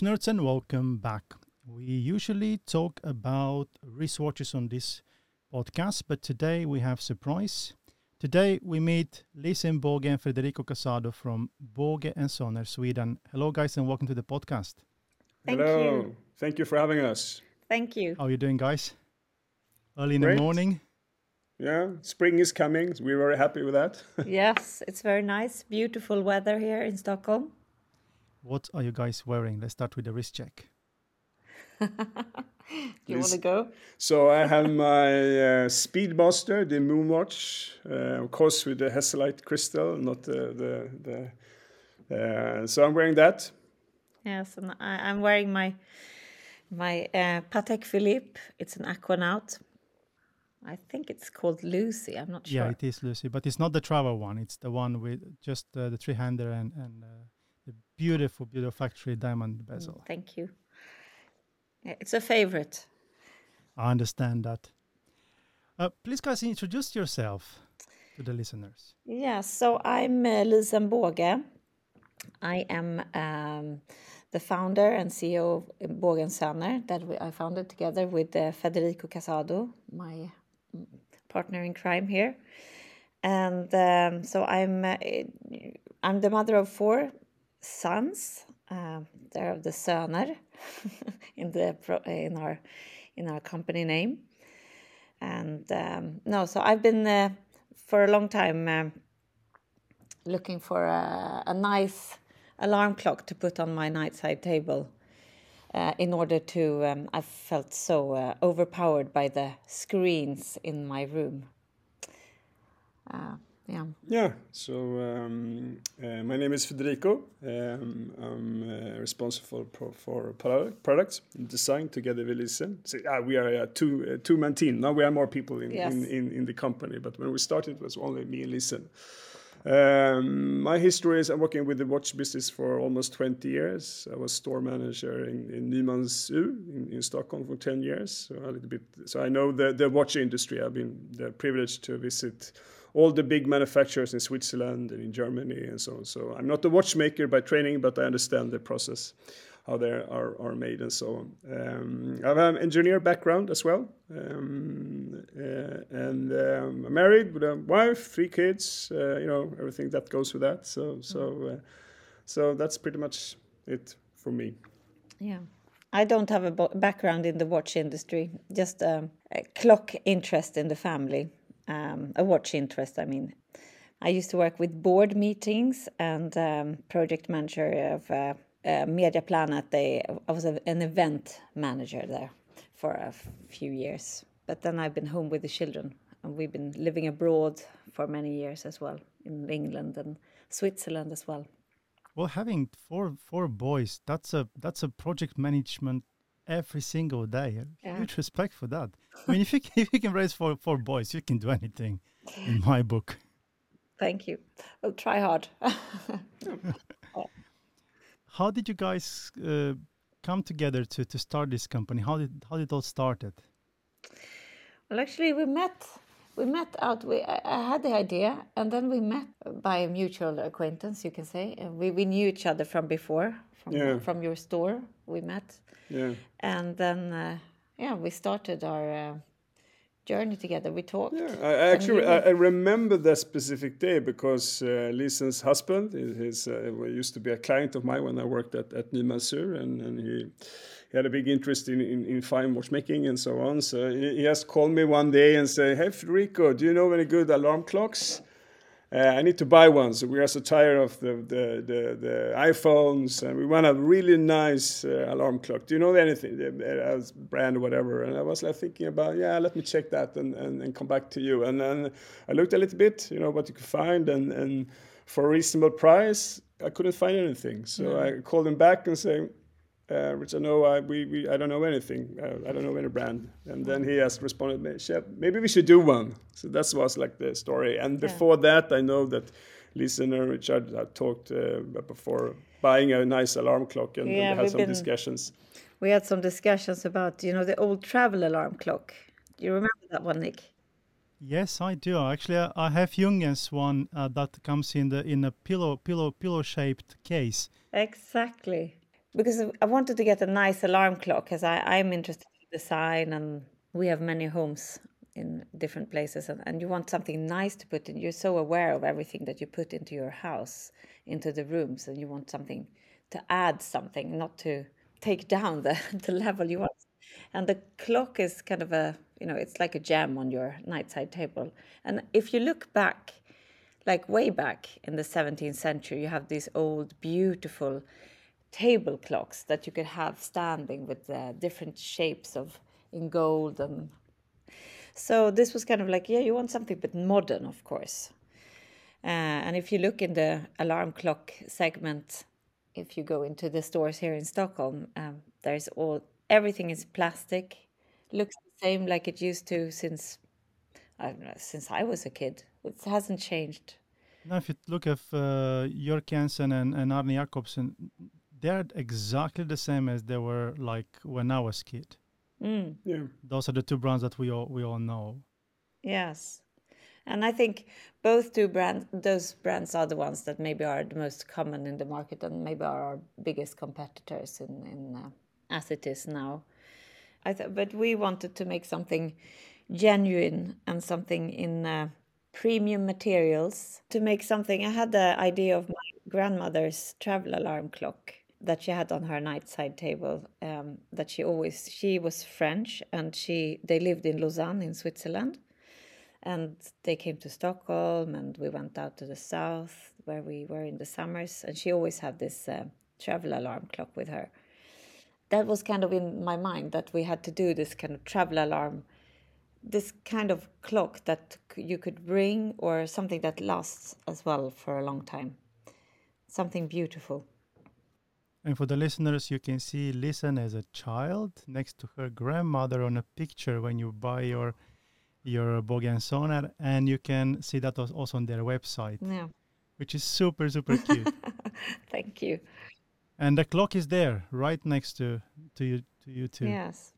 Hello, hello, watch nerds, and welcome back. We usually talk about wristwatches on this podcast, but today we have surprise. Today we meet Lisa Båge and Federico Casado from Båge and Söner, Sweden. Hello, guys, and welcome to the podcast. Thank Hello. you. Thank you for having us. Thank you. How are you doing, guys? Early in Great. the morning. Yeah, spring is coming. We're very happy with that. yes, it's very nice. Beautiful weather here in Stockholm. What are you guys wearing? Let's start with the wrist check. You want to go? so I have my uh, Speedmaster, the Moonwatch, uh, of course with the Hesalite crystal, not the the. the uh, so I'm wearing that. Yes, and I, I'm wearing my my uh, Patek Philippe. It's an Aquanaut. I think it's called Lucy. I'm not sure. Yeah, it is Lucy, but it's not the travel one. It's the one with just uh, the three-hander and and uh, the beautiful, beautiful factory diamond bezel. Mm, Thank you. It's a favorite. I understand that. Uh, please, guys, introduce yourself to the listeners. Yeah, so I'm uh, Lisa Båge. I am um, the founder and CEO of Båge Söner that we, I founded together with uh, Federico Casado, my mm, partner in crime here. And um, so I'm uh, I'm the mother of four sons. Uh, they're of the Söner in the in our in our company name. And um, no, so I've been uh, for a long time um, looking for a, a nice alarm clock to put on my nightside table. Uh, in order to, um, I felt so uh, overpowered by the screens in my room. Yeah. Yeah. So um, uh, my name is Federico. Um, I'm uh, responsible pro- for product, products and design together with Lisa. So, uh, we are a two uh, two man team. Now we are more people in, Yes. in, in, in the company, but when we started, it was only me and Lisa. Um, my history is I'm working with the watch business for almost 20 years. I was store manager in, in Nymans Ur in, in Stockholm for 10 years. So a little bit. So I know the, the watch industry. I've been the privileged to visit all the big manufacturers in Switzerland and in Germany and so on. So I'm not a watchmaker by training, but I understand the process, how they are, are made and so on. Um, I have an engineer background as well, um, uh, and um, I'm married with a wife, three kids. Uh, you know everything that goes with that. So so uh, so that's pretty much it for me. Yeah. I don't have a background in the watch industry, just um, a clock interest in the family, um, a watch interest, I mean. I used to work with board meetings and um, project manager of uh, uh, Media Planet. They, I was a, an event manager there for a few years. But then I've been home with the children, and we've been living abroad for many years as well, in England and Switzerland as well. Well, having four four boys, that's a that's a project management every single day. Yeah. Huge respect for that. I mean, if you can, if you can raise four four boys, you can do anything. In my book, Thank you. I'll try hard. how did you guys uh, come together to to start this company? How did how did it all started? Well, actually, we met. We met out. We I, had the idea, and then we met by a mutual acquaintance, you can say. And we we knew each other from before, from Yeah. from your store. We met, Yeah. and then uh, yeah, we started our uh, journey together. We talked. Yeah, I, actually I, I remember that specific day because uh, Lisa's husband is, is uh, used to be a client of mine when I worked at at Nymans Ur, and, and he, he had a big interest in, in, in fine watchmaking and so on. So he, has called me one day and say, "Hey Federico, do you know any good alarm clocks?" Uh, I need to buy one. So we are so tired of the the, the, the iPhones, and we want a really nice uh, alarm clock. Do you know anything, uh, as brand or whatever? And I was like thinking about, yeah, let me check that and, and, and come back to you. And then I looked a little bit, you know, what you could find, and, and for a reasonable price, I couldn't find anything. So I called him back and say, uh, which I know I we, we I don't know anything. Uh, I don't know any brand. And then he has responded, "May- Chef, maybe we should do one. So that was like the story. And before that, I know that Lisa and Richard had talked uh, before buying a nice alarm clock and, and had some been- discussions. We had some discussions about you know the old travel alarm clock. Do you remember that one, Nick? Yes, I do. Actually, I- I have Junghans one uh, that comes in the in a pillow pillow pillow shaped case. Exactly. Because I wanted to get a nice alarm clock because I'm interested in design and we have many homes in different places and, and you want something nice to put in. You're so aware of everything that you put into your house, into the rooms, and you want something to add something, not to take down the, the level you want. And the clock is kind of a, you know, it's like a gem on your nightside table. And if you look back, like way back in the 17th century, you have these old, beautiful table clocks that you could have standing with uh, different shapes of in gold and so this was kind of like yeah you want something but modern of course uh, and if you look in the alarm clock segment if you go into the stores here in stockholm um, there's all everything is plastic looks the same like it used to since I know, since I was a kid. It hasn't changed. Now, if you look at uh, and, and Arne Jacobsen, they're exactly the same as they were like when I was kid. Mm. Yeah. Those are the two brands that we all we all know. Yes, and I think both two brands, those brands are the ones that maybe are the most common in the market and maybe are our biggest competitors in in uh, as it is now. I th- but we wanted to make something genuine and something in uh, premium materials to make something. I had the idea of my grandmother's travel alarm clock that she had on her nightside table. Um, that she always she was French and she they lived in Lausanne in Switzerland, and they came to Stockholm and we went out to the south where we were in the summers and she always had this uh, travel alarm clock with her. That was kind of in my mind that we had to do this kind of travel alarm this kind of clock that you could bring or something that lasts as well for a long time. Something beautiful. And for the listeners, you can see Lisen as a child next to her grandmother on a picture when you buy your your Båge & and you can see that also on their website, Yeah. which is super super cute. Thank you. and the clock is there, right next to to you to you too. Yes.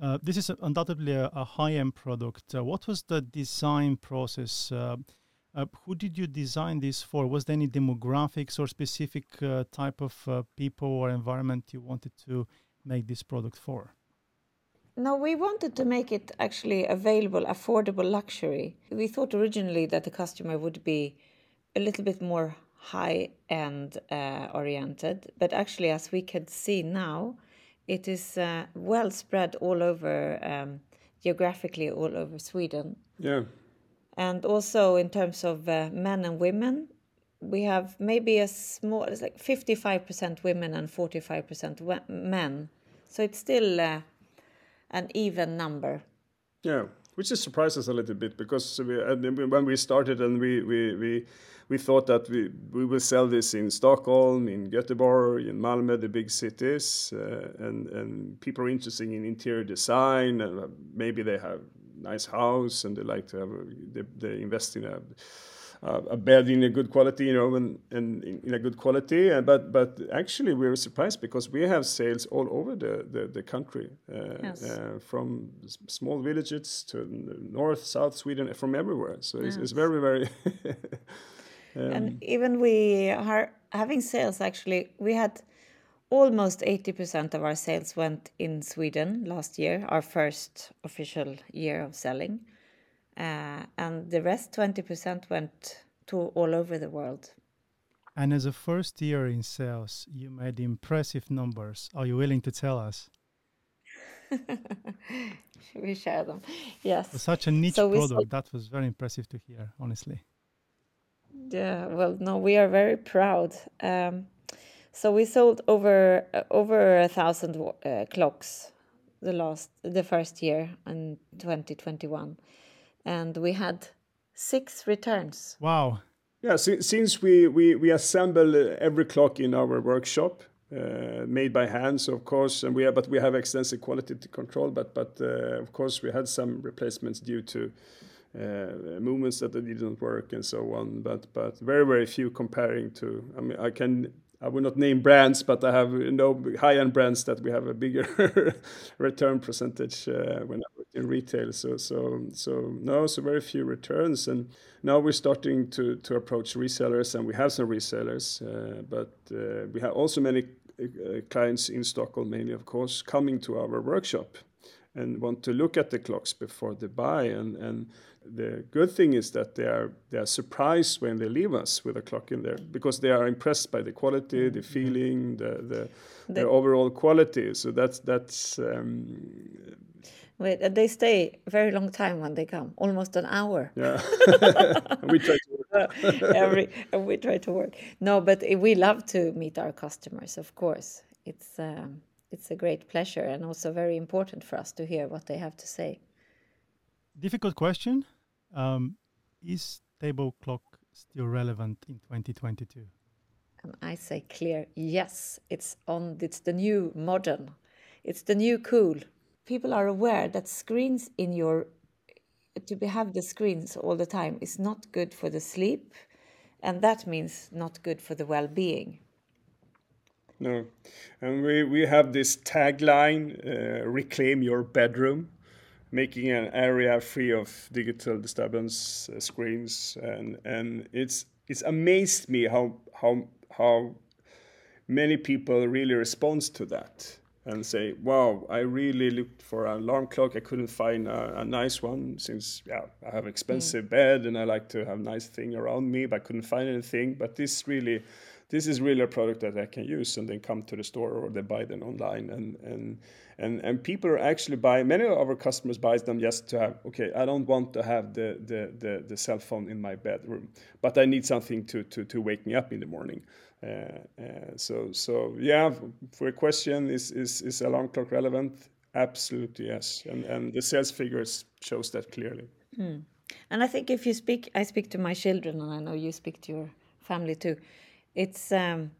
Uh, this is undoubtedly a, a high-end product. Uh, what was the design process? Uh, uh, who did you design this for? Was there any demographics or specific uh, type of uh, people or environment you wanted to make this product for? No, we wanted to make it actually available, affordable luxury. We thought originally that the customer would be a little bit more high end uh, oriented, but actually, as we can see now, it is uh, well spread all over um, geographically all over Sweden. Yeah. And also in terms of uh, men and women, we have maybe a small, it's like 55% women and 45% men. So it's still uh, an even number. Yeah, which is surprised us a little bit because we, when we started and we, we, we, we thought that we, we will sell this in Stockholm, in Göteborg, in Malmö, the big cities, uh, and, and people are interested in interior design, and uh, maybe they have nice house and they like to have, a, they, they invest in a, uh, a bed in a good quality, you know, and, and in, in a good quality. Uh, but but actually, we were surprised because we have sales all over the the, the country, uh, Yes. uh, from small villages to north, south Sweden, from everywhere. So it's, it's very very. um, and even we are having sales actually, we had almost 80% of our sales went in Sweden last year, our first official year of selling. Uh, and the rest 20% went to all over the world. And as a first year in sales, you made impressive numbers. Are you willing to tell us? Should we share them? Yes. For such a niche So product, sold- that was very impressive to hear, honestly. Yeah, well, no, we are very proud. Um, so we sold over uh, over a thousand uh, clocks the last the first year in 2021, and we had six returns. Wow. Yeah, si- since we, we, we assemble uh, every clock in our workshop, uh, made by hands, of course, and we have, but we have extensive quality to control. But but uh, of course, we had some replacements due to uh, movements that didn't work and so on. But but very very few comparing to. I mean, I can. I will not name brands, but I have you know high-end brands that we have a bigger return percentage uh, when I worked in retail. So so so no, so very few returns, and now we're starting to to approach resellers, and we have some resellers, uh, but uh, we have also many uh, clients in Stockholm, mainly, of course, coming to our workshop and want to look at the clocks before they buy. And, and the good thing is that they are they are surprised when they leave us with a clock in there because they are impressed by the quality, the mm-hmm. feeling, the the, the, the overall quality. So that's that's. Um, Wait, and they stay a very long time when they come, almost an hour. Yeah, we try to work. every and we try to work. No, but we love to meet our customers. Of course, it's um, it's a great pleasure and also very important for us to hear what they have to say. Difficult question. Um, is table clock still relevant in 2022? And I say clear yes. It's on. It's the new modern. It's the new cool. People are aware that screens in your to have the screens all the time is not good for the sleep, and that means not good for the well-being. No, and we we have this tagline: uh, "Reclaim your bedroom." Making an area free of digital disturbance uh, screens and and it's it's amazed me how how how many people really respond to that and say wow i really looked for an alarm clock i couldn't find a, a nice one since yeah i have expensive mm. bed and i like to have nice thing around me but i couldn't find anything but this really this is really a product that I can use and then come to the store or they buy them online. And and and and people are actually buy many of our customers buys them just to have okay I don't want to have the the the, the cell phone in my bedroom but I need something to to to wake me up in the morning. Uh, uh, so so yeah for a question is is is alarm clock relevant? Absolutely yes. And and the sales figures shows that clearly. Mm. and i think if you speak i speak to my children and i know you speak to your family too it's um,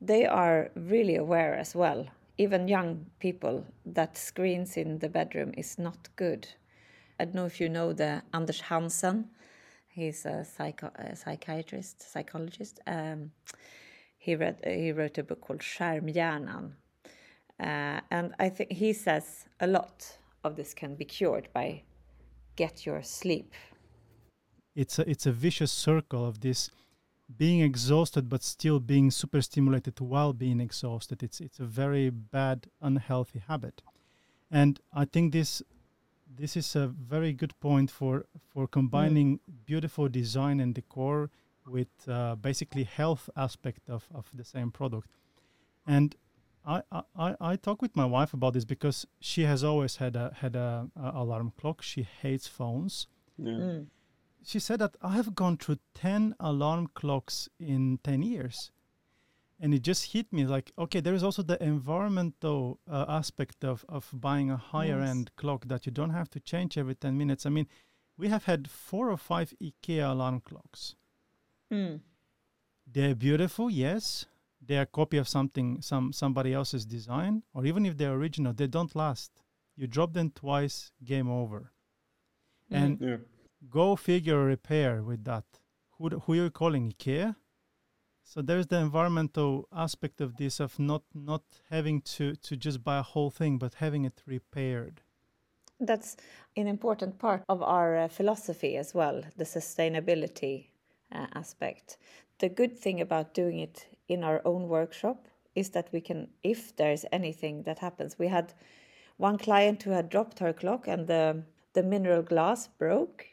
they are really aware as well. Even young people that screens in the bedroom is not good. I don't know if you know the anders hansen. He's a, psycho- a psychiatrist psychologist. Um, he read he wrote a book called skärmhjärnan. Uh, and i think he says a lot of this can be cured by get your sleep. It's a, it's a vicious circle of this being exhausted but still being super stimulated while being exhausted it's it's a very bad unhealthy habit and i think this this is a very good point for for combining mm. beautiful design and decor with uh, basically health aspect of, of the same product and I, I, I talk with my wife about this because she has always had a had a, a alarm clock. She hates phones. Yeah. Mm she said that I have gone through 10 alarm clocks in 10 years. And it just hit me like, okay, there is also the environmental uh, aspect of, of buying a higher yes. end clock that you don't have to change every 10 minutes. I mean, we have had four or five IKEA alarm clocks. Mm. They're beautiful, yes. They're a copy of something, some somebody else's design, or even if they're original, they don't last. You drop them twice, game over. Mm. And yeah go figure repair with that. Who, who are you calling IKEA? So there's the environmental aspect of this of not not having to to just buy a whole thing, but having it repaired. That's an important part of our uh, philosophy as well, the sustainability uh, aspect. The good thing about doing it in our own workshop is that we can, if there's anything that happens, we had one client who had dropped her clock and the the mineral glass broke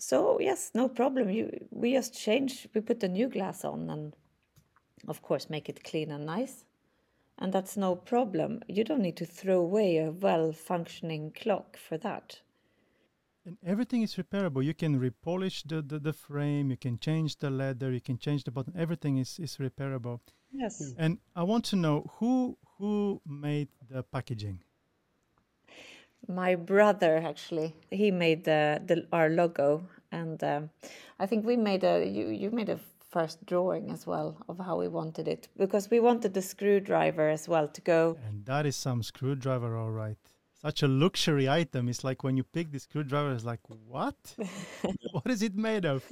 so yes, no problem. You we just change. We put the new glass on, and of course make it clean and nice, and that's no problem. You don't need to throw away a well-functioning clock for that. And everything is repairable. You can repolish the, the, the frame. You can change the leather. You can change the button. Everything is is repairable. Yes. And I want to know who who made the packaging my brother actually he made the, the our logo. And um, i think we made a you, you made a first drawing as well of how we wanted it. Because we wanted the screwdriver as well to go. And that is some screwdriver all right such a luxury item. It's like when you pick the screwdriver, it's like, what? what is it made of?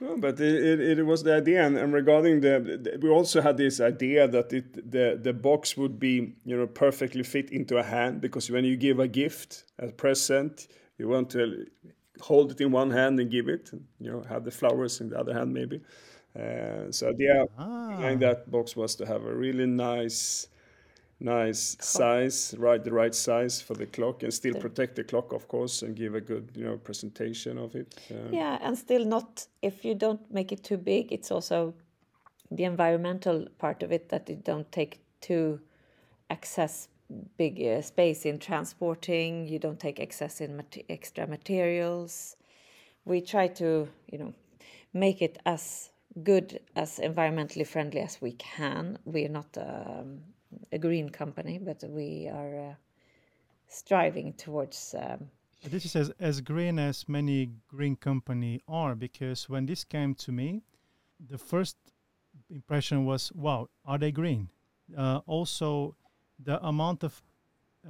No, but it, it, it, was the idea, and, and regarding the, the, we also had this idea that it the the box would be you know perfectly fit into a hand because when you give a gift, a present, you want to hold it in one hand and give it. You know, have the flowers in the other hand maybe. Uh, so the idea ah. behind that box was to have a really nice nice size, right the right size for the clock, and still protect the clock, of course, and give a good you know presentation of it. Um, yeah, and still not if you don't make it too big. It's also the environmental part of it that you don't take too excess big uh, space in transporting. You don't take excess in mat extra materials. We try to you know make it as good as environmentally friendly as we can. We're not um, a green company, but we are uh, striving towards. Um, this is as, as green as many green company are because when this came to me, the first impression was, "Wow, are they green?" Uh, also, the amount of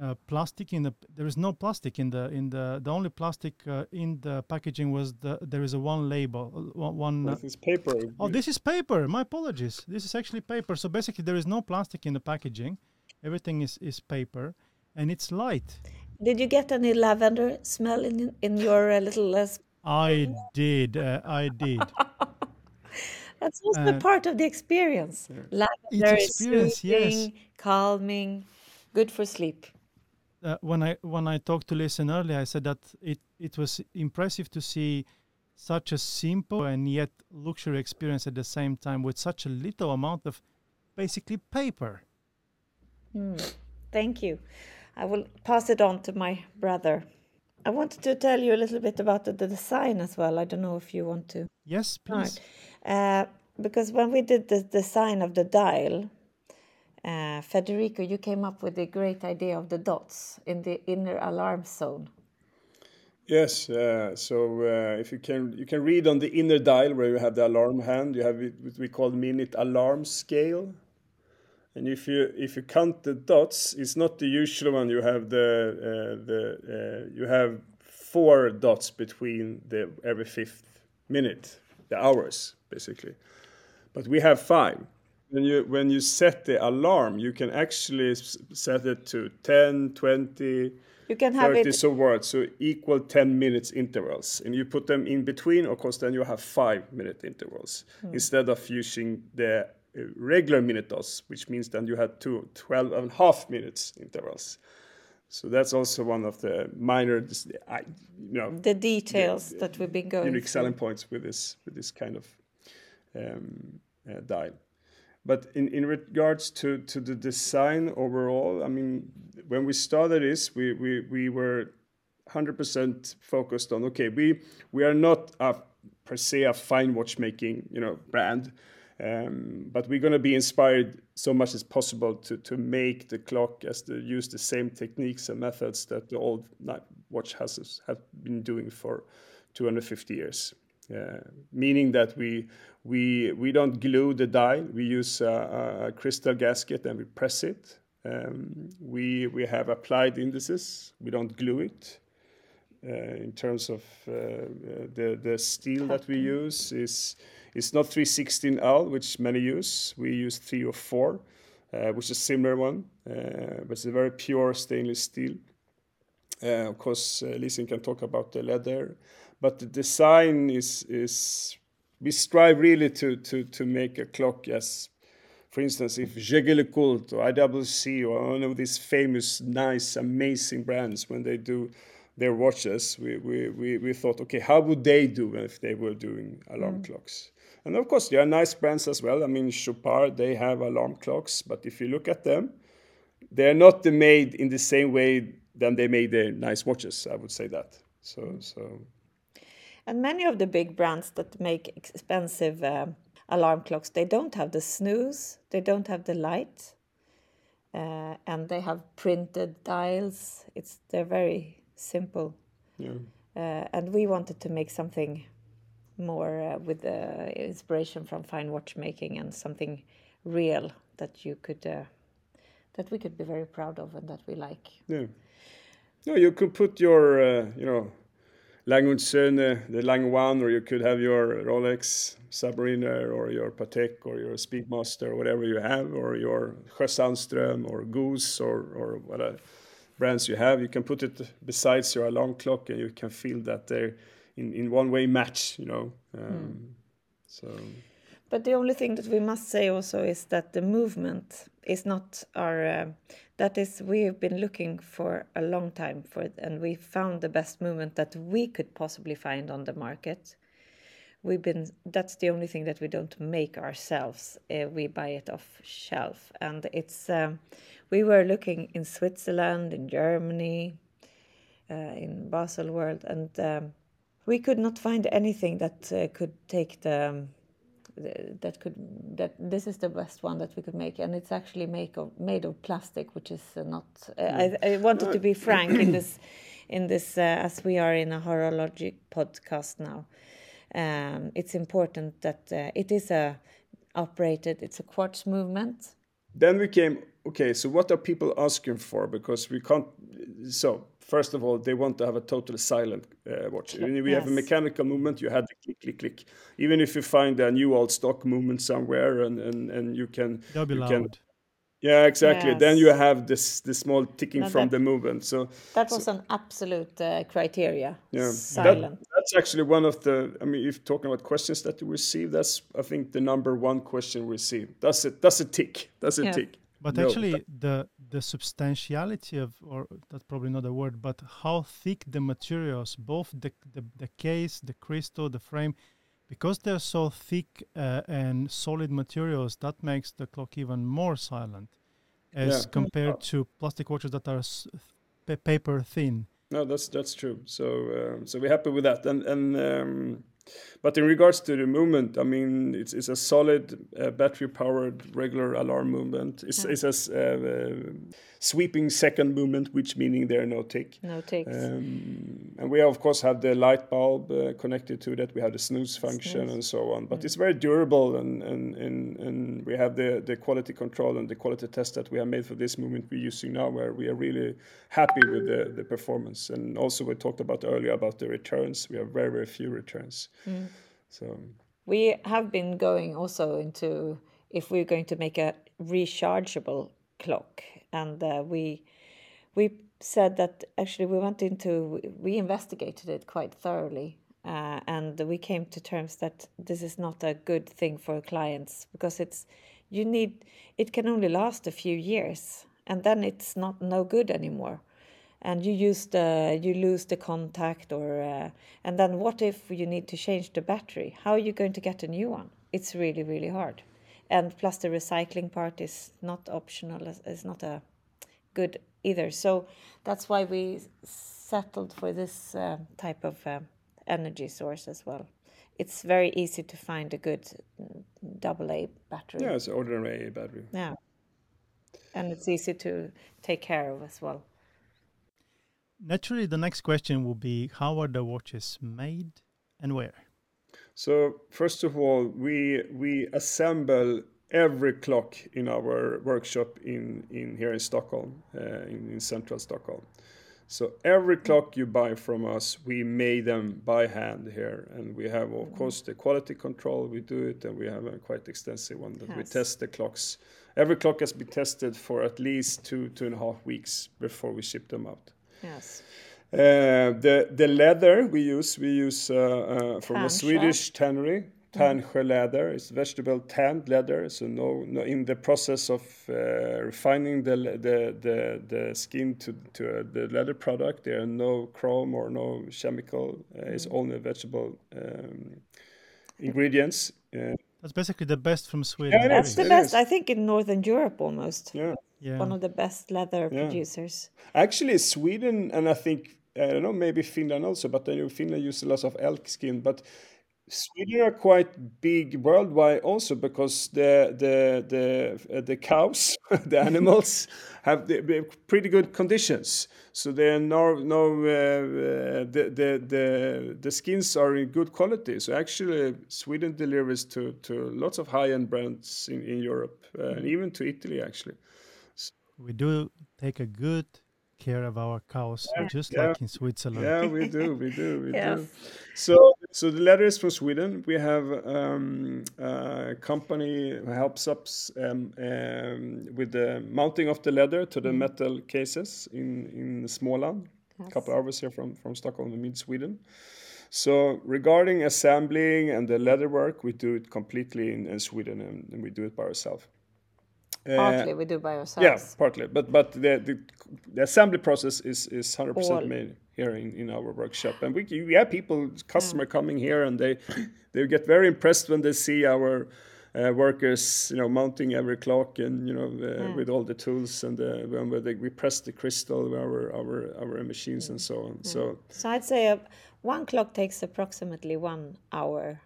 uh, plastic in the there is no plastic in the in the the only plastic uh, in the packaging was the there is a one label uh, one this is paper. Oh this is paper. My apologies. This is actually paper. So basically there is no plastic in the packaging. Everything is is paper. And it's light. Did you get any lavender smell in in your uh, little uh, i did uh, i did. That's also part of the experience. yeah. lavender it's experience, soothing, yes. calming good for sleep uh, when I when I talked to Lisen earlier, I said that it it was impressive to see such a simple and yet luxury experience at the same time with such a little amount of basically paper. Mm, thank you. I will pass it on to my brother. I wanted to tell you a little bit about the, the design as well. I don't know if you want to. Yes, please. Right. Uh, because when we did the design of the dial, uh, Federico, you came up with the great idea of the dots in the inner alarm zone. Yes, uh, so uh, if you can, you can read on the inner dial where you have the alarm hand. You have what we call minute alarm scale, and if you if you count the dots, it's not the usual one. You have the uh, the uh, you have four dots between the every fifth minute, the hours basically, but we have five when you when you set the alarm you can actually set it to 10 20 you can have 30 it so words so equal 10 minutes intervals. And you put them in between of course then you have five minute intervals hmm. instead of using the uh, regular minute dots which means then you had two 12 and a half minutes intervals. So that's also one of the minor you know the details the, that we've been going unique selling points with this with this kind of um, uh, dial but in, in regards to, to the design overall, I mean, when we started this, we, we, we were 100% focused on, okay, we, we are not a, per se a fine watchmaking, you know, brand, um, but we're going to be inspired so much as possible to, to make the clock as to use the same techniques and methods that the old watch houses have been doing for 250 years. Meaning that we we we don't glue the dial. We use a, a crystal gasket and we press it. Um, we we have applied indices. We don't glue it. Uh, in terms of uh, the the steel that we use is it's not 316L, which many use. We use 304, uh, which is a similar one, uh, but it's a very pure stainless steel. Uh, of course, uh, Lisen can talk about the leather but the design is is we strive really to to to make a clock as for instance if Jaeger-LeCoultre or IWC or one of these famous nice amazing brands when they do their watches we, we, we, we thought okay how would they do if they were doing alarm mm. clocks and of course there are nice brands as well i mean chopard they have alarm clocks but if you look at them they're not made in the same way than they made their nice watches i would say that so mm. so and many of the big brands that make expensive uh, alarm clocks, they don't have the snooze, they don't have the light, uh, and they have printed dials. It's they're very simple. Yeah. Uh, and we wanted to make something more uh, with the inspiration from fine watchmaking and something real that you could uh, that we could be very proud of and that we like. Yeah. No, you could put your uh, you know Lange Söhne, the Lange One, or you could have your Rolex Submariner or your Patek or your Speedmaster or whatever you have, or your Sjöö Sandström or Goose or, or whatever brands you have. You can put it besides your alarm clock and you can feel that they in in one way match. You know, um, Hmm. so. But the only thing that we must say also is that the movement is not our. Uh, that is, we have been looking for a long time for it, and we found the best movement that we could possibly find on the market. We've been. That's the only thing that we don't make ourselves. Uh, we buy it off shelf, and it's. Um, we were looking in Switzerland, in Germany, uh, in Basel World, and um, we could not find anything that uh, could take the. That could that this is the best one that we could make. And it's actually make of made of plastic which is uh, not uh, I, I wanted to be frank in this in this uh, as we are in a horologic podcast now. Um, it's important that uh, it is a operated it's a quartz movement. Then we came okay so what are people asking for? Because we can't so first of all they want to have a totally silent uh, watch. When we have a mechanical movement you had the click click click. Even if you find a new old stock movement somewhere and and, and you can They'll be you loud. can yeah exactly. Then you have this the small ticking Now from that- the movement so that was an absolute uh, criteria. Yeah. That, that's actually one of the i mean if talking about questions that you receive that's i think the number one question we receive. That's it that's a tick. That's a Yeah. tick. But No, actually, the the substantiality of, or that's probably not a word, but how thick the materials, both the the, the case, the crystal, the frame, because they're so thick uh, and solid materials, that makes the clock even more silent, as Yeah. compared to plastic watches that are s- paper thin. No, that's that's true. So um, so we're happy with that. And and um, but in regards to the movement, I mean, it's it's a solid uh, battery powered regular alarm movement. It's it's a s- uh, uh, sweeping second movement, which meaning there are no tick. no takes Um, and we of course have the light bulb uh, connected to that. We have the snooze function Snooze. and so on. But it's very durable, and, and and and we have the the quality control and the quality test that we have made for this movement we're using now, where we are really happy with the the performance. And also we talked about earlier about the returns. We have very very few returns. So We have been going also into if we're going to make a rechargeable clock, and uh, we we said that actually we went into we investigated it quite thoroughly, uh, and we came to terms that this is not a good thing for clients because it's you need it can only last a few years, and then it's not no good anymore. And you use the you lose the contact or uh, and then what if you need to change the battery? How are you going to get a new one? It's really really hard and plus the recycling part is not optional is- is not a good either. So that's why we settled for this uh, type of uh, energy source as well. It's very easy to find a good mm, double a battery. Yeah, it's an ordinary battery. yeah. And it's easy to take care of as well. Naturally, the next question will be how are the watches made and where? So first of all, we we assemble every clock in our workshop in, in here in Stockholm, uh, in, in central Stockholm. So every clock you buy from us, we made them by hand here, and we have of course the quality control. We do it, and we have a quite extensive one that we test the clocks. Every clock has been tested for at least two two and a half weeks before we ship them out. yes Uh, the the leather we use we use uh, uh, from a Swedish tannery. Tärnsjö leather It's vegetable tanned leather, so no, no in the process of uh, refining the, the the the skin to to uh, the leather product, there are no chrome or no chemical. Uh, It's only vegetable um, ingredients. Uh, That's basically the best from Sweden. Yeah. That's the best, is. I think, in Northern Europe almost. yeah. Yeah. One of the best leather Yeah. producers. Actually, Sweden and I think I don't know maybe Finland also, but I know Finland uses a lot of elk skin. But Sweden are quite big worldwide also because the the the uh, the cows, the animals, have the, the pretty good conditions. So they are no no uh, uh, the, the the the skins are in good quality. So actually, Sweden delivers to to lots of high end brands in in Europe uh, and even to Italy actually. We do take a good care of our cows, just yeah. like in Switzerland. Yeah, we do, we do, we Yes. do. So, so the leather is from Sweden. We have um, a company who helps us um, um, with the mounting of the leather to the metal cases in in Småland, a couple hours here from from Stockholm, mid Sweden. So regarding assembling and the leather work, we do it completely in, in Sweden, and, and, we do it by ourselves. Partly we do by ourselves. Yeah, partly, but but the the, the assembly process is is hundred percent made here in, in our workshop, and we we have people customer mm. coming here, and they they get very impressed when they see our uh, workers, you know, mounting every clock and you know uh, mm. with all the tools and uh, when they, we press the crystal our our our machines mm. and so on. Mm. So so I'd say uh, one clock takes approximately one hour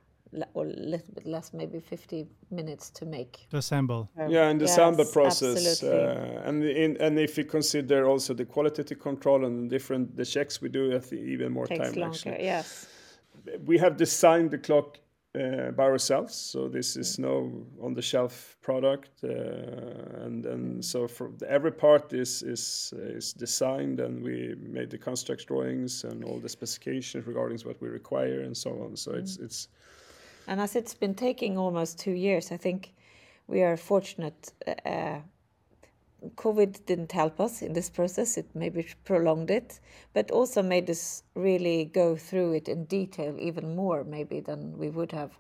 or a little bit less, maybe 50 minutes to make. To assemble. Um, yeah, in the yes, assembly process. Uh, and in, and if you consider also the quality control and the different the checks we do, I think even more Takes time. Longer, actually. yes. We have designed the clock uh, by ourselves, so this is no on-the-shelf product, uh, and and so for every part is is is designed, and we made the construct drawings and all the specifications regarding what we require and so on. So mm. it's it's and as it's been taking almost two years, I think we are fortunate. Uh, COVID didn't help us in this process. It maybe prolonged it, but also made us really go through it in detail even more, maybe than we would have.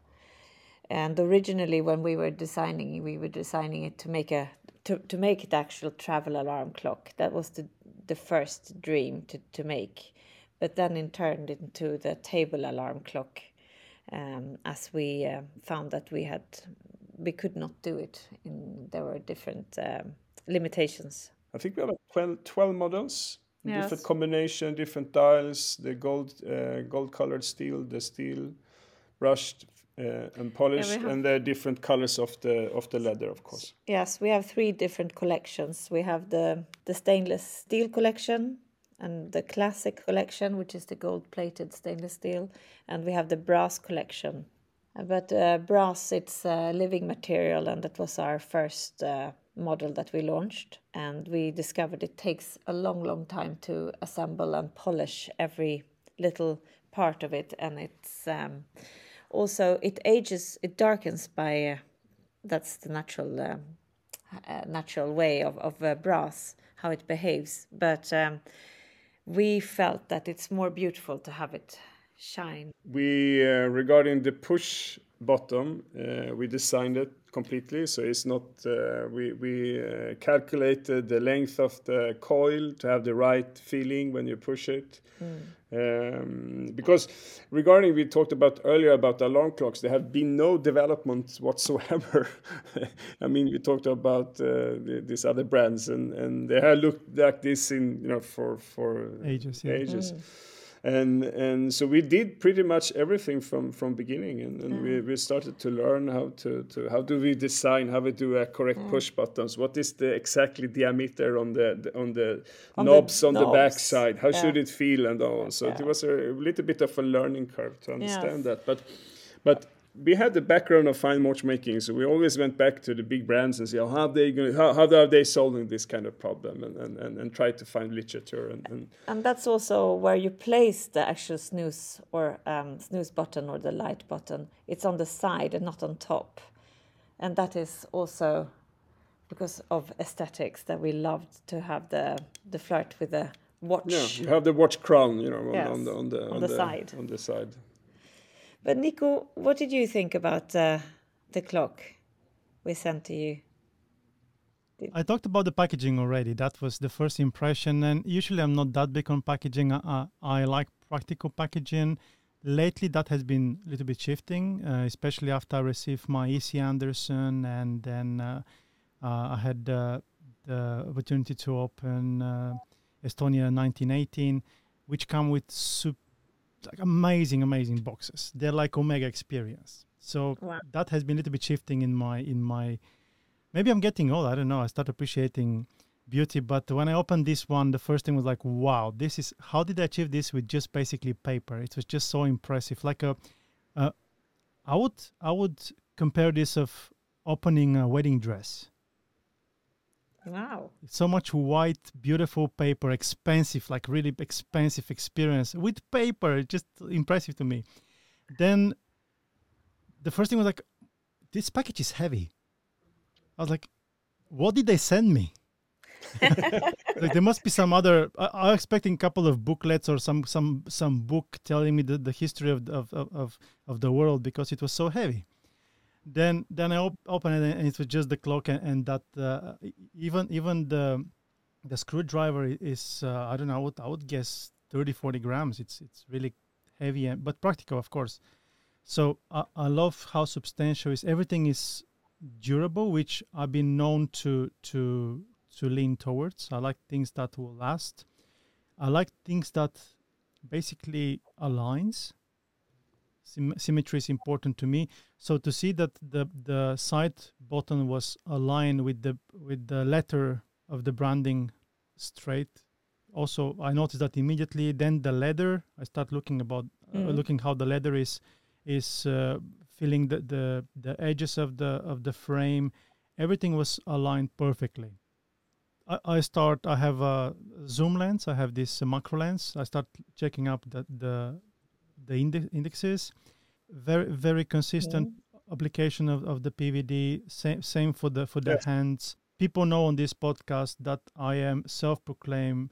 And originally, when we were designing, we were designing it to make a to, to make it actual travel alarm clock. That was the the first dream to, to make, but then it turned into the table alarm clock um, as we uh, found that we had we could not do it. In, there were different um, limitations. I think we have 12, 12 models, yes. different combination, different dials, the gold uh, gold colored steel, the steel brushed uh, and polished, yeah, and the different colors of the of the leather, of course. Yes, we have three different collections. We have the the stainless steel collection, and the classic collection, which is the gold plated stainless steel, and we have the brass collection. Uh, but uh, brass, it's a living material, and that was our first uh, model that we launched. And we discovered it takes a long, long time to assemble and polish every little part of it, and it's um, also it ages, it darkens by. Uh, that's the natural, um, uh, natural way of of uh, brass how it behaves, but. Um, we felt that it's more beautiful to have it shine. We, uh, regarding the push bottom, uh, we designed it completely. So it's not, uh, we, we uh, calculated the length of the coil to have the right feeling when you push it. Mm. Um, because regarding, we talked about earlier about alarm clocks, there have been no development whatsoever. I mean, we talked about uh, the, these other brands and, and they have looked like this in, you know, for, for ages. Yeah. ages. Mm and and so we did pretty much everything from from beginning and, and mm. we, we started to learn how to, to how do we design how we do a correct mm. push buttons what is the exactly diameter on the, the on the on knobs the on knobs. the back side how yeah. should it feel and all so yeah. it was a, a, little bit of a learning curve to understand yes. that but but we had the background of fine watchmaking, so we always went back to the big brands and see how are they going, how, how are they solving this kind of problem, and and, and, and try to find literature and, and, and that's also where you place the actual snooze or um, snooze button or the light button. It's on the side and not on top, and that is also because of aesthetics that we loved to have the the flirt with the watch. Yeah, you have the watch crown, you know, on, yes, on the on the on, on the, the side on the side. But Nico, what did you think about uh, the clock we sent to you? I talked about the packaging already. That was the first impression. And usually I'm not that big on packaging. Uh, I like practical packaging. Lately, that has been a little bit shifting, uh, especially after I received my EC Anderson, and then uh, uh, I had the opportunity to open uh, Estonia 1918, which come with super like amazing, amazing boxes. They're like Omega experience. So wow. that has been a little bit shifting in my in my. Maybe I'm getting old. I don't know. I start appreciating beauty, but when I opened this one, the first thing was like, wow, this is how did I achieve this with just basically paper? It was just so impressive. Like a, uh, I would I would compare this of opening a wedding dress. Wow. So much white, beautiful paper, expensive, like really expensive experience with paper, just impressive to me. Then the first thing was like, this package is heavy. I was like, what did they send me? like there must be some other. I, I was expecting a couple of booklets or some some some book telling me the, the history of, of of of of the world because it was so heavy. Then then I op- opened it and it was just the clock and, and that uh, even even the the screwdriver is uh, I don't know I would I would guess 30 40 grams. It's it's really heavy and but practical of course. So I, I love how substantial is everything is durable, which I've been known to to to lean towards. I like things that will last. I like things that basically aligns. Sym- symmetry is important to me. So to see that the the side button was aligned with the with the letter of the branding straight. Also, I noticed that immediately. Then the leather, I start looking about uh, Mhm. looking how the leather is is uh, filling the, the the edges of the of the frame. Everything was aligned perfectly. I, I start. I have a zoom lens. I have this macro lens. I start checking up the the the inde- indexes. Very very consistent application of, of the PVD. Same same for the for the Yes. hands. People know on this podcast that I am self-proclaimed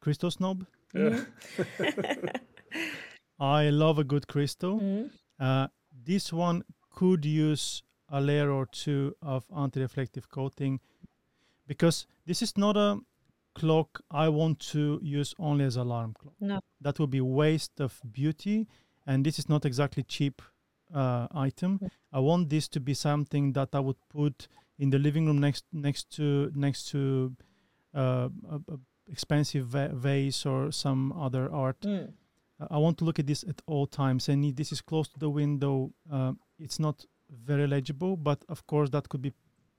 crystal snob. Yeah. I love a good crystal. Mm. Uh, this one could use a layer or two of anti-reflective coating because this is not a clock I want to use only as alarm clock. No. That would be waste of beauty, and this is not exactly cheap uh, item. I want this to be something that I would put in the living room next next to next to uh, a, a expensive va- vase or some other art. Mm. I want to look at this at all times. And if this is close to the window, uh, it's not very legible, but of course that could be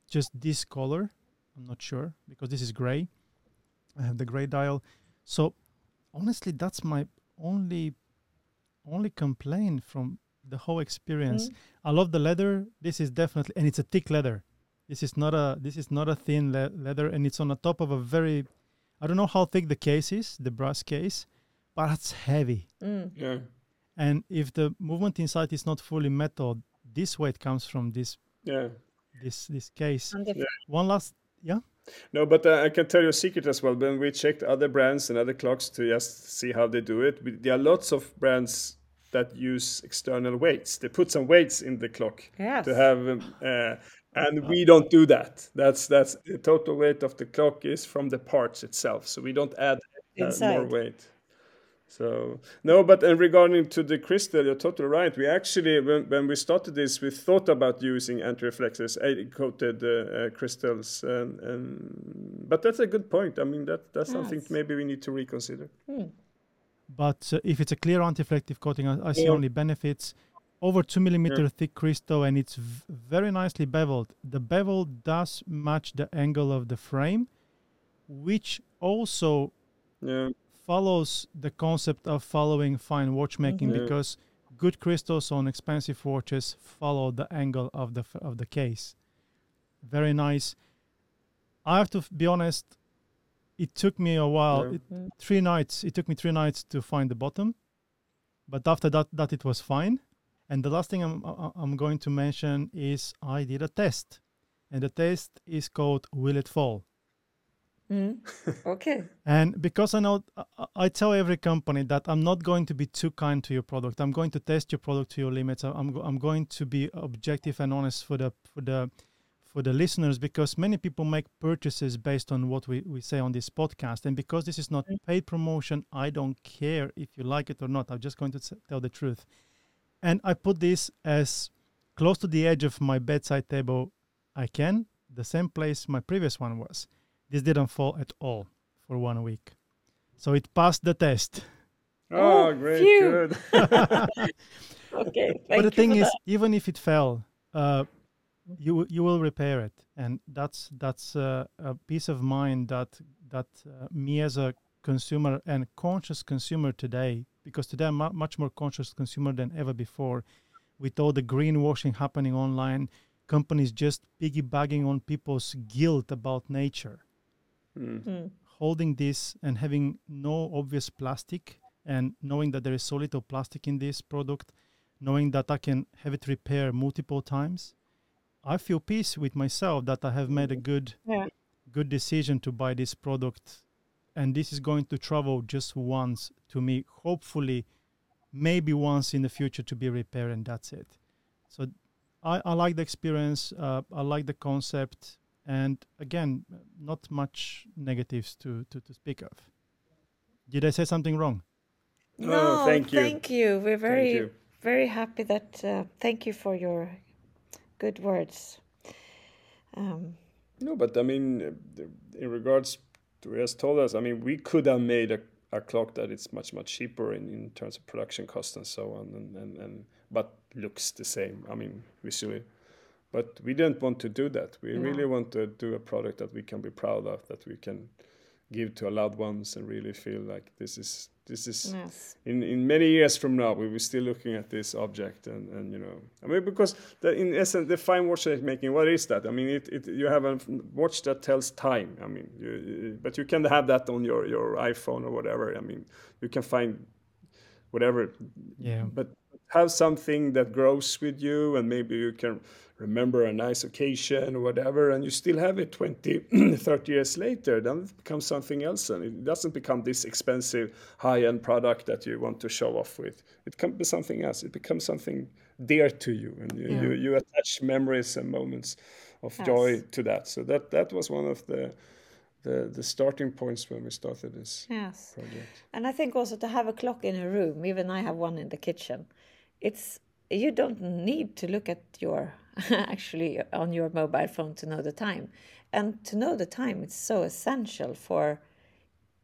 just this color. I'm not sure because this is gray. I have the gray dial. So honestly, that's my only only complaint from the whole experience. Mm. I love the leather. This is definitely, and it's a thick leather. This is not a this is not a thin le- leather, and it's on the top of a very, I don't know how thick the case is, the brass case, but it's heavy. Mm. yeah. And if the movement inside is not fully metal, this weight comes from this Yeah. this this case. Yeah. One last, yeah, No, but uh, I can tell you a secret as well. When we checked other brands and other clocks to just see how they do it, we, there are lots of brands that use external weights. They put some weights in the clock Yes. to have, um, uh, and we don't do that. That's that's the total weight of the clock is from the parts itself. So we don't add uh, more weight. So no, but uh, regarding to the crystal, you're totally right. We actually, when, when we started this, we thought about using anti-reflectors, uh, coated uh, uh, crystals, and, and but that's a good point. I mean, that that's something maybe we need to reconsider. Mm. but uh, if it's a clear anti-reflective coating, I, I see Yeah. only benefits. Over two millimeter thick crystal, and it's v- very nicely beveled. The bevel does match the angle of the frame, which also Yeah, follows the concept of following fine watchmaking Mhm. Because good crystals on expensive watches follow the angle of the f- of the case. Very nice. I have to f- be honest. It took me a while. Yeah. It, Mm. three nights. It took me three nights to find the bottom, but after that, that it was fine. And the last thing I'm I'm going to mention is I did a test, and the test is called "Will It Fall?" Mm. Okay. And because I know, I- tell every company that I'm not going to be too kind to your product. I'm going to test your product to your limits. I'm, I'm going to be objective and honest for the for the for the listeners because many people make purchases based on what we, we say on this podcast. And because this is not paid promotion, I don't care if you like it or not. I'm just going to tell the truth. And I put this as close to the edge of my bedside table I can, the same place my previous one was. This didn't fall at all for one week. So it passed the test. Oh, Oh, great, phew. good. Okay. but the you thing is, that. even if it fell, uh, you you will repair it, and that's that's uh, a peace of mind that that uh, me as a consumer and conscious consumer today, because today I'm mu- much more conscious consumer than ever before, with all the greenwashing happening online, companies just piggybacking on people's guilt about nature. Mm. Mm. holding this and having no obvious plastic and knowing that there is so little plastic in this product, knowing that I can have it repair multiple times, I feel peace with myself that I have made a good Yeah. good decision to buy this product and this is going to travel just once to me hopefully maybe once in the future to be repaired and that's it so i, I like the experience uh, i like the concept and again not much negatives to, to, to speak of did i say something wrong no, Oh, thank you. Thank you. We're very, you. very happy that. Uh, thank you for your good words. Um, No, but I mean, uh, in regards to what has told us, I mean, we could have made a, a clock that is much much cheaper in, in terms of production cost and so on, and, and, and but looks the same. I mean, visually, but we didn't want to do that. We No. really want to do a product that we can be proud of, that we can give to our loved ones, and really feel like this is this is yes. in, in many years from now, we will still looking at this object and, and you know, I mean, because the, in essence, the fine watch that making, what is that? I mean, it, it you have a watch that tells time. I mean, you, you- but you can have that on your, your iPhone or whatever. I mean, you can find whatever, yeah but have something that grows with you and maybe you can remember a nice occasion or whatever and you still have it 20 30 years later then it becomes something else and it doesn't become this expensive high-end product that you want to show off with. It can be something else. It becomes something dear to you and you, Yeah. you, you attach memories and moments of joy to that. So that that was one of the the, the starting points when we started this Yes. project. And I think also to have a clock in a room, even I have one in the kitchen, it's you don't need to look at your actually on your mobile phone to know the time. And to know the time it's so essential for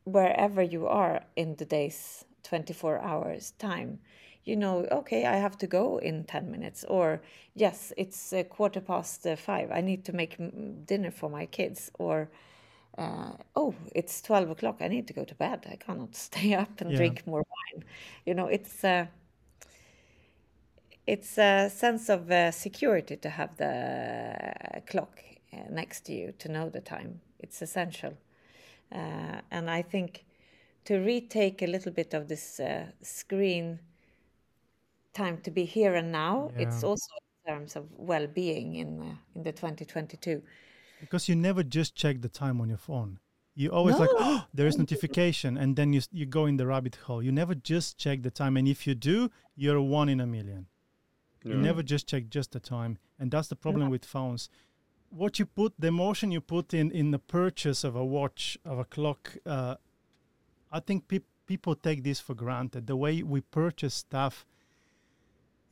wherever you are in the day's 24 hours time. You know, okay, I have to go in 10 minutes, or yes, it's a quarter past uh, five. I need to make dinner for my kids, or uh, oh, it's 12 o'clock. I need to go to bed. I cannot stay up and Yeah. drink more wine. You know, it's uh, it's a sense of uh, security to have the clock uh, next to you to know the time. It's essential. Uh, and I think to retake a little bit of this uh, screen time to be here and now, it's also in terms of well-being in uh, in the 2022. because you never just check the time on your phone you always like oh there is notification and then you you go in the rabbit hole you never just check the time and if you do you're one in a million Yeah. never just check just the time. And that's the problem with phones. What you put the emotion you put in in the purchase of a watch of a clock uh, i think peop people take this for granted. The way we purchase stuff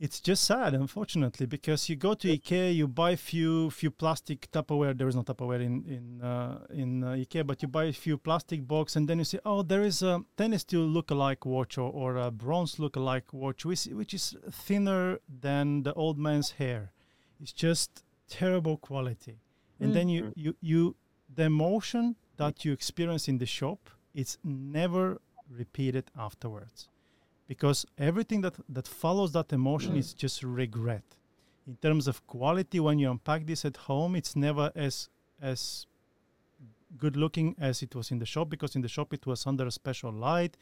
it's just sad unfortunately because you go to ikea you buy few few plastic tupperware. There is no tupperware in in uh, in uh, ikea but you buy a few plastic box and then you say oh there is a tennis steel look-alike watch or, or a bronze look-alike watch which, which is thinner than the old man's hair. It's just terrible quality. And then you, you you the emotion that you experience in the shop it's never repeated afterwards because everything that that follows that emotion is just regret. In terms of quality when you unpack this at home it's never as as good looking as it was in the shop because in the shop it was under a special light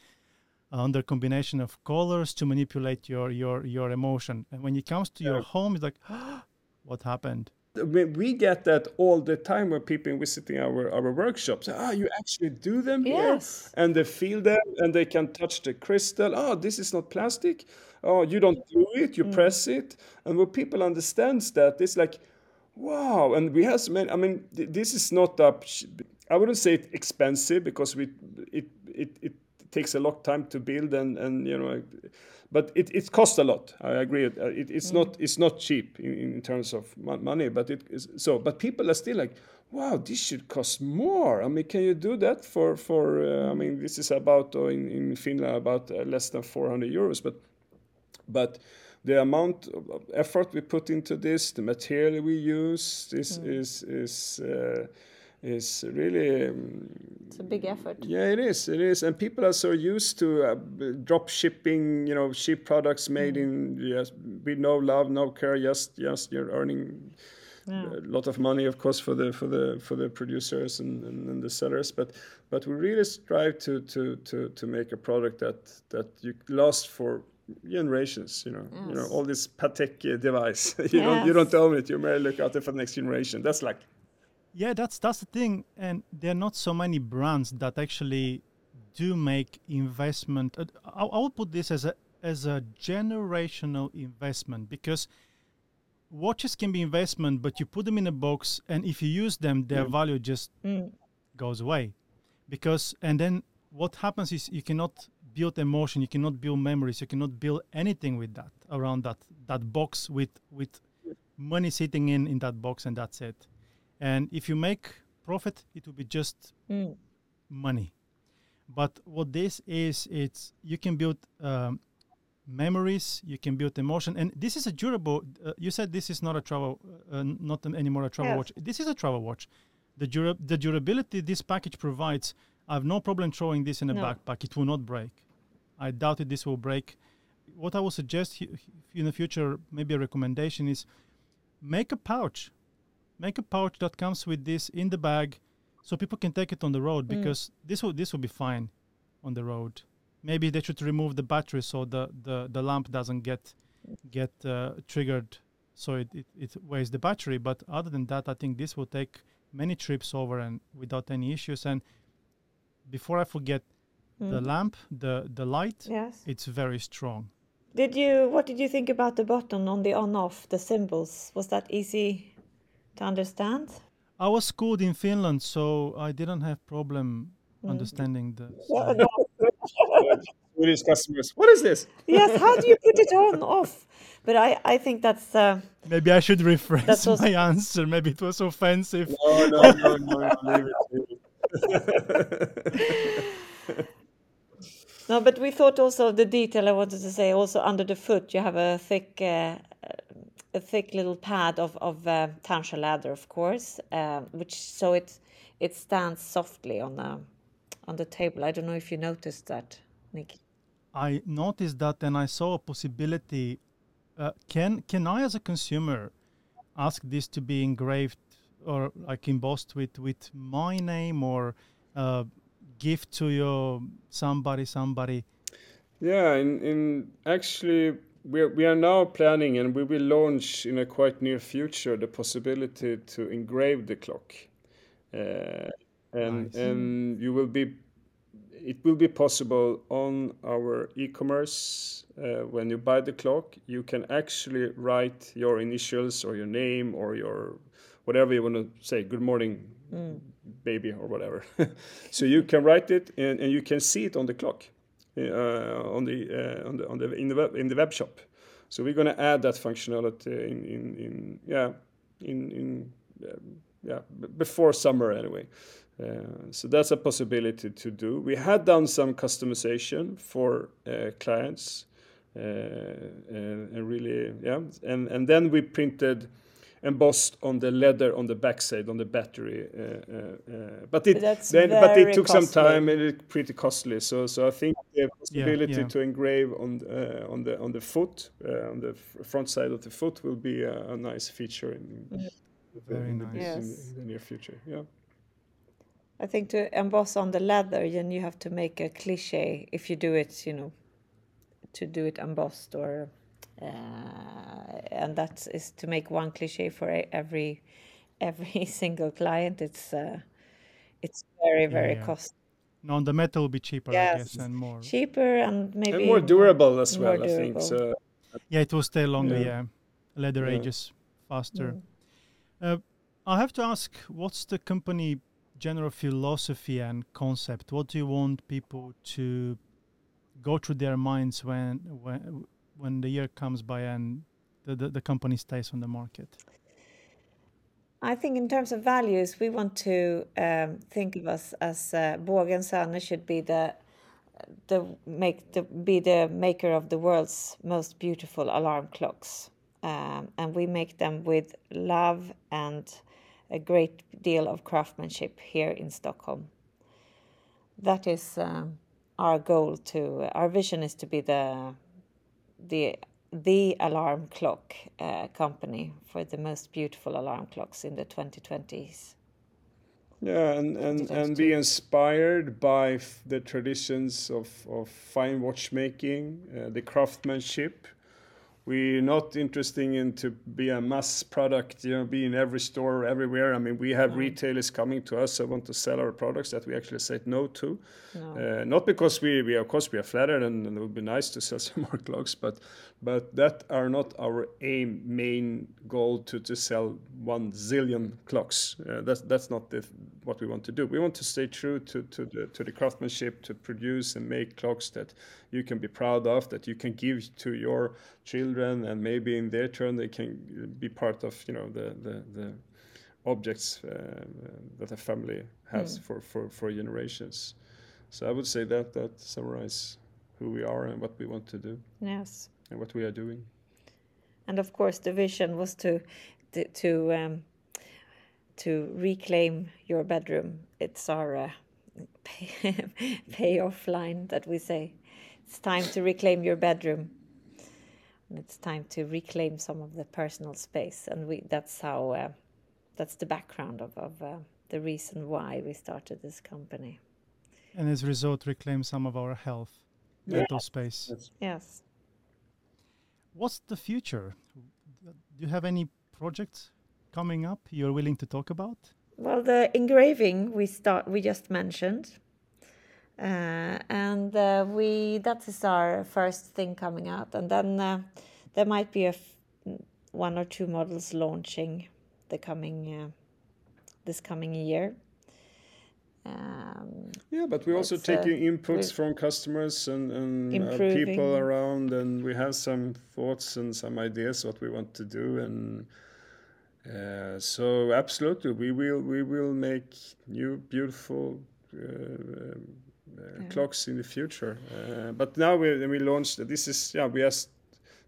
under combination of colors to manipulate your your your emotion. And when it comes to your home it's like what happened we get that all the time when people visiting our, our workshops. Ah, you actually do them here, Yes. and they feel them, and they can touch the crystal. Oh, this is not plastic. Oh, you don't do it, you press it, and when people understands that, it's like, wow. And we have so many. I mean, th- this is not a. I wouldn't say it expensive because we it it it takes a lot of time to build and and you know but it, it costs a lot. I agree. It, it's not it's not cheap in, in terms of money but it is so but people are still like wow this should cost more. I mean can you do that for for uh, i mean this is about uh, in, in finland about uh, less than 400 euros but but the amount of effort we put into this the material we use this is is uh, is really um, It's a big effort. yeah, it is. It is, and people are so used to uh, drop shipping. You know, cheap products made in yes, with no love, no care. Just, just you're earning a lot of money, of course, for the for the for the producers and, and, and the sellers. But but we really strive to to to to make a product that that you last for generations. You know, you know all this Patek uh, device. you don't you don't own it. You may look out for the next generation. That's like Yeah, that's that's the thing, and there are not so many brands that actually do make investment. Uh, I, I would put this as a as a generational investment because watches can be investment, but you put them in a box, and if you use them, their Mm. value just Mm. goes away. Because and then what happens is you cannot build emotion, you cannot build memories, you cannot build anything with that around that that box with with money sitting in in that box, and that's it. And if you make profit, it will be just Mm. money. But what this is, it's you can build um, memories, you can build emotion, and this is a durable. Uh, you said this is not a travel, uh, not anymore a travel Yes. watch. This is a travel watch. The dura- the durability this package provides, I have no problem throwing this in a No. backpack. It will not break. I doubt it. This will break. What I would suggest in the future, maybe a recommendation is make a pouch. Make a pouch that comes with this in the bag, so people can take it on the road Mm. because this will this will be fine on the road. Maybe they should remove the battery so the the, the lamp doesn't get get uh, triggered, so it, it it weighs the battery. But other than that, I think this will take many trips over and without any issues. And before I forget, the Mm. lamp, the the light, Yes. it's very strong. Did you? What did you think about the button on the on-off, the symbols? Was that easy to understand? I was schooled in Finland, so I didn't have problem Mm. understanding the. Yeah, so- Swedish customers. What is this? yes. How do you put it on off? But I, I think that's uh, Maybe I should rephrase That's also- my answer. Maybe it was offensive. No, no, no, no, no leave it. No. But we thought also of the detail. I wanted to say also under the foot you have a thick, uh, a thick little pad of of uh, Tärnsjö leather, of course, uh, which so it it stands softly on the on the table. I don't know if you noticed that, Nick. I noticed that and I saw a possibility. Uh, can can I, as a consumer, ask this to be engraved or like embossed with with my name or uh, gift to your somebody somebody? Yeah, in, in actually we are, we are now planning and we will launch in a quite near future the possibility to engrave the clock, uh, and Nice. and you will be it will be possible on our e-commerce uh, when you buy the clock you can actually write your initials or your name or your whatever you want to say good morning baby or whatever. So you can write it and, and you can see it on the clock on the uh, on the on the in the web in the web shop so we're going to add that functionality in in, in yeah in in um, yeah before summer anyway uh, so that's a possibility to do. We had done some customization for uh, clients, uh, and, and really, yeah, and and then we printed embossed on the leather on the backside on the battery. Uh, uh, uh, but it then, but it very took some time and it's pretty costly. So so I think the possibility yeah. to engrave on uh, on the on the foot uh, on the front side of the foot will be a, a nice feature in, in, Very in nice. in the- Yes. in the near future. Yeah. I think to emboss on the leather, then you have to make a cliche if you do it, you know, to do it embossed or, uh, and that is to make one cliche for every every single client. It's uh, it's very very yeah. cost No, the metal will be cheaper, I Yes. guess, and more. cheaper and maybe and more durable as more well. I think so. Yeah, it will stay longer. Yeah. Yeah, leather Yeah. ages faster. Mm. Uh, I have to ask, what's the company general philosophy and concept? What do you want people to go through their minds when when when the year comes by and the, the, the company stays on the market? I think in terms of values, we want to um, think of us as uh, Söner should be the the make the be the maker of the world's most beautiful alarm clocks, um, and we make them with love and a great deal of craftsmanship here in Stockholm. That is um, our goal. To our vision is to be the the the alarm clock uh, company for the most beautiful alarm clocks in the 2020s. Yeah, and, and, and be inspired by f- the traditions of, of fine watchmaking, uh, the craftsmanship, we're not interested in to be a mass product, you know, be in every store everywhere. I mean, we have retailers coming to us that want to sell our products that we actually said no to. No. Uh, not because we, we of course we are flattered and, and it would be nice to sell some more clocks, but but that are not our aim main goal to, to sell one zillion clocks. Uh, that's that's not the, what we want to do. We want to stay true to, to the to the craftsmanship to produce and make clocks that you can be proud of, that you can give to your children, and maybe in their turn they can be part of you know the the, the objects uh, that a family has for, for, for generations. So I would say that that summarizes who we are and what we want to do Yes. and what we are doing. And of course, the vision was to to um, to reclaim your bedroom. It's our uh, pay, payoff line that we say. It's time to reclaim your bedroom, it's time to reclaim some of the personal space. And we that's how uh, that's the background of of uh, the reason why we started this company. And as a result, reclaim some of our health, Yeah. mental space. That's Yes. What's the future? Do you have any projects coming up you're willing to talk about? Well, the engraving we start we just mentioned, and uh, we that is our first thing coming out, and then uh, there might be a f- one or two models launching the coming uh, this coming year. Um, Yeah, but we're also It's, uh, taking inputs from customers and, and uh, people around, and we have some thoughts and some ideas what we want to do, and uh, so absolutely we will we will make new beautiful uh, uh, clocks in the future. Uh, but now we we launched this is yeah we just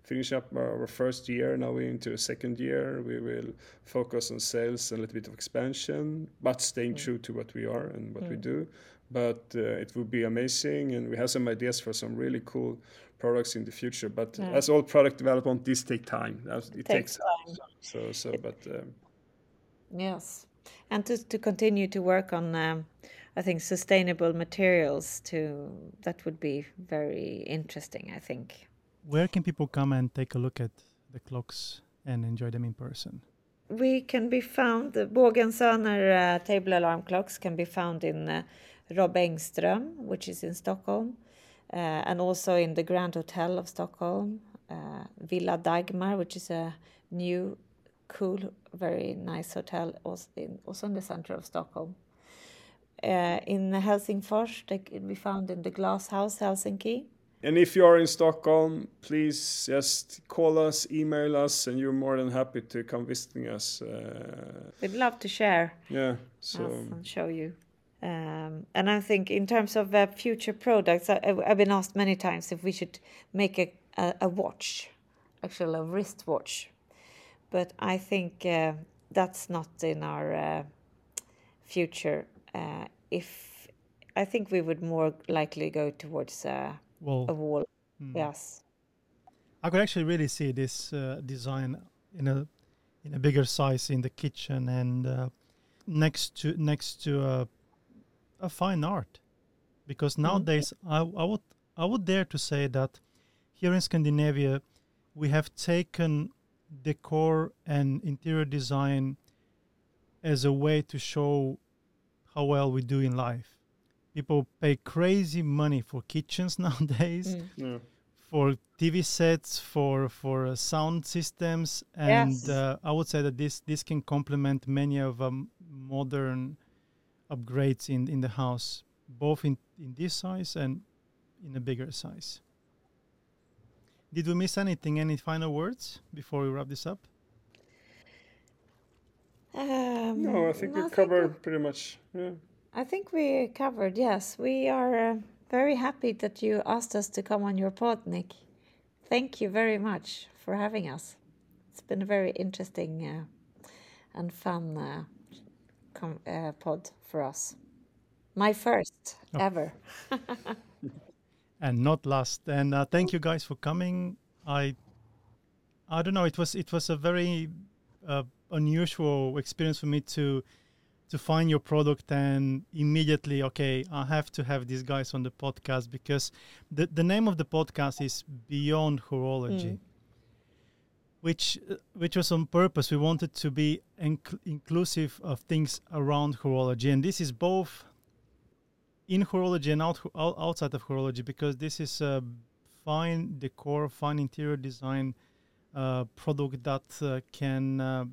finish up our, our first year now we're into a second year we will focus on sales and a little bit of expansion but staying true to what we are and what we do but uh, it will be amazing and we have some ideas for some really cool products in the future but Yeah. as all product development this take time it Takes takes time. so so but um, yes, and to to continue to work on. Um, I think sustainable materials too. That would be very interesting. I think. Where can people come and take a look at the clocks and enjoy them in person? We can be found, the Bågensöner uh, table alarm clocks can be found in uh, Rob Engström, which is in Stockholm, uh, and also in the Grand Hotel of Stockholm, uh, Villa Dagmar, which is a new, cool, very nice hotel also in, also in the center of Stockholm. Uh, in Helsingfors, they can be found in the Glass House, Helsinki. and if you are in Stockholm please just call us email us and you're more than happy to come visiting us uh, We'd love to share. yeah so and show you. Um, and I think in terms of uh, future products, I, I've been asked many times if we should make a, a, a watch, actually a wristwatch. But I think uh, that's not in our uh, future. If I think we would more likely go towards uh, Well, a wall. mm. Yes. I could actually really see this uh, design in a in a bigger size in the kitchen and uh, next to next to a a fine art, because nowadays I, I would I would dare to say that here in Scandinavia we have taken decor and interior design as a way to show how well we do in life. People pay crazy money for kitchens nowadays Mm. yeah. for TV sets, for for uh, sound systems, and Yes. uh, I would say that this this can complement many of um, modern upgrades in in the house, both in in this size and in a bigger size. Did we miss anything? Any final words before we wrap this up? Um, no I think we covered pretty much yeah I think we covered, yes. We are uh, very happy that you asked us to come on your pod, Nick. Thank you very much for having us. It's been a very interesting uh, and fun uh, com- uh, pod for us. My first Oh. ever. and not last. And uh, thank you guys for coming. I I don't know. It was it was a very uh, unusual experience for me to to find your product and immediately okay i have to have these guys on the podcast because the, the name of the podcast is beyond horology which uh, which was on purpose. We wanted to be inc- inclusive of things around horology, and this is both in horology and out, outside of horology because this is a fine decor, fine interior design uh, product that uh, can uh,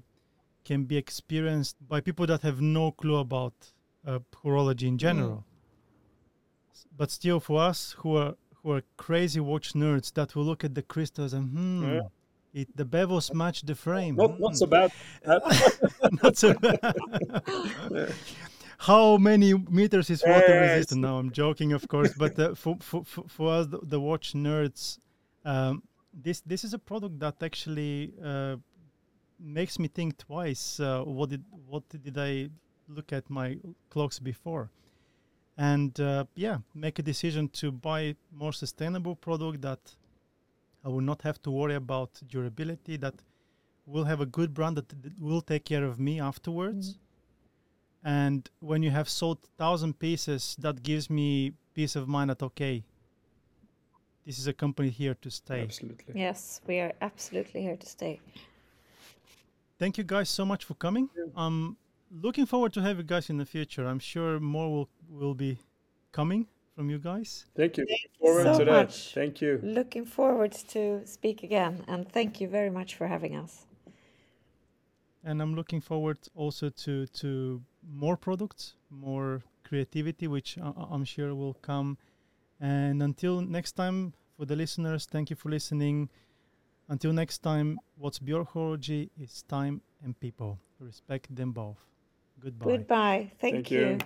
can be experienced by people that have no clue about uh, horology in general. Mm. But still, for us who are who are crazy watch nerds, that will look at the crystals and hmm, yeah. it, the bevels match the frame. Not, hmm. not so bad. not so bad. How many meters is water resistant? No, I'm joking, of course. But uh, for, for, for us, the, the watch nerds, um, this this is a product that actually uh, makes me think twice. Uh, what did what did I look at my clocks before? And uh, yeah, make a decision to buy more sustainable product that I will not have to worry about durability. That will have a good brand that will take care of me afterwards. Mm-hmm. And when you have sold thousand pieces, that gives me peace of mind that okay, this is a company here to stay. Absolutely. Yes, we are absolutely here to stay. Thank you guys so much for coming. I'm looking forward to have you guys in the future. I'm sure more will will be coming from you guys. Thank you. Thank forward so to that. Much. Thank you. Looking forward to speak again and thank you very much for having us. And I'm looking forward also to to more products, more creativity, which I'm sure will come and until next time, for the listeners, thank you for listening. Until next time, what's Beyond Horology is time and people. Respect them both. Goodbye. Goodbye. Thank, thank you. you.